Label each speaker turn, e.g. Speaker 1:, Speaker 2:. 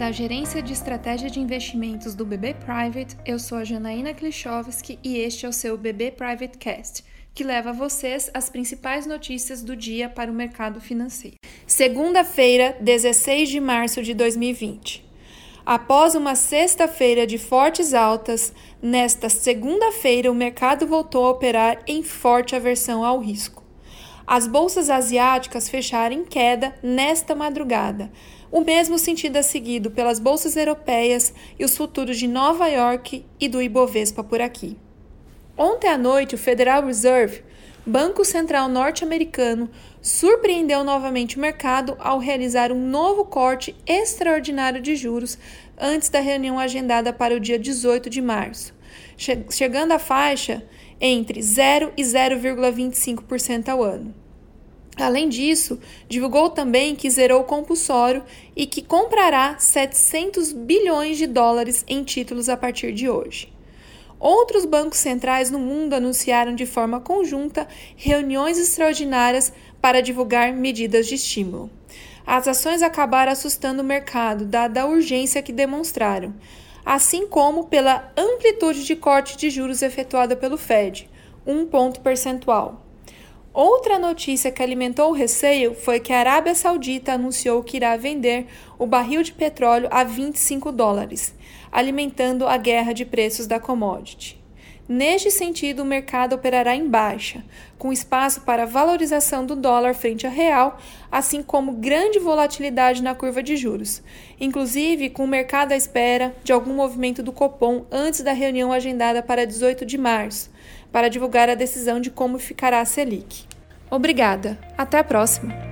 Speaker 1: Da Gerência de Estratégia de Investimentos do BB Private, eu sou a Janaína Klichowski e este é o seu BB Private Cast, que leva a vocês as principais notícias do dia para o mercado financeiro. Segunda-feira, 16 de março de 2020. Após uma sexta-feira de fortes altas, nesta segunda-feira o mercado voltou a operar em forte aversão ao risco. As bolsas asiáticas fecharam em queda nesta madrugada. O mesmo sentido é seguido pelas bolsas europeias e os futuros de Nova York e do Ibovespa por aqui. Ontem à noite, o Federal Reserve, Banco Central norte-americano, surpreendeu novamente o mercado ao realizar um novo corte extraordinário de juros antes da reunião agendada para o dia 18 de março, chegando à faixa entre 0 e 0,25% ao ano. Além disso, divulgou também que zerou o compulsório e que comprará 700 bilhões de dólares em títulos a partir de hoje. Outros bancos centrais no mundo anunciaram de forma conjunta reuniões extraordinárias para divulgar medidas de estímulo. As ações acabaram assustando o mercado, dada a urgência que demonstraram, assim como pela amplitude de corte de juros efetuada pelo Fed, um ponto percentual. Outra notícia que alimentou o receio foi que a Arábia Saudita anunciou que irá vender o barril de petróleo a 25 dólares, alimentando a guerra de preços da commodity. Neste sentido, o mercado operará em baixa, com espaço para valorização do dólar frente ao real, assim como grande volatilidade na curva de juros, inclusive com o mercado à espera de algum movimento do Copom antes da reunião agendada para 18 de março para divulgar a decisão de como ficará a Selic. Obrigada. Até a próxima.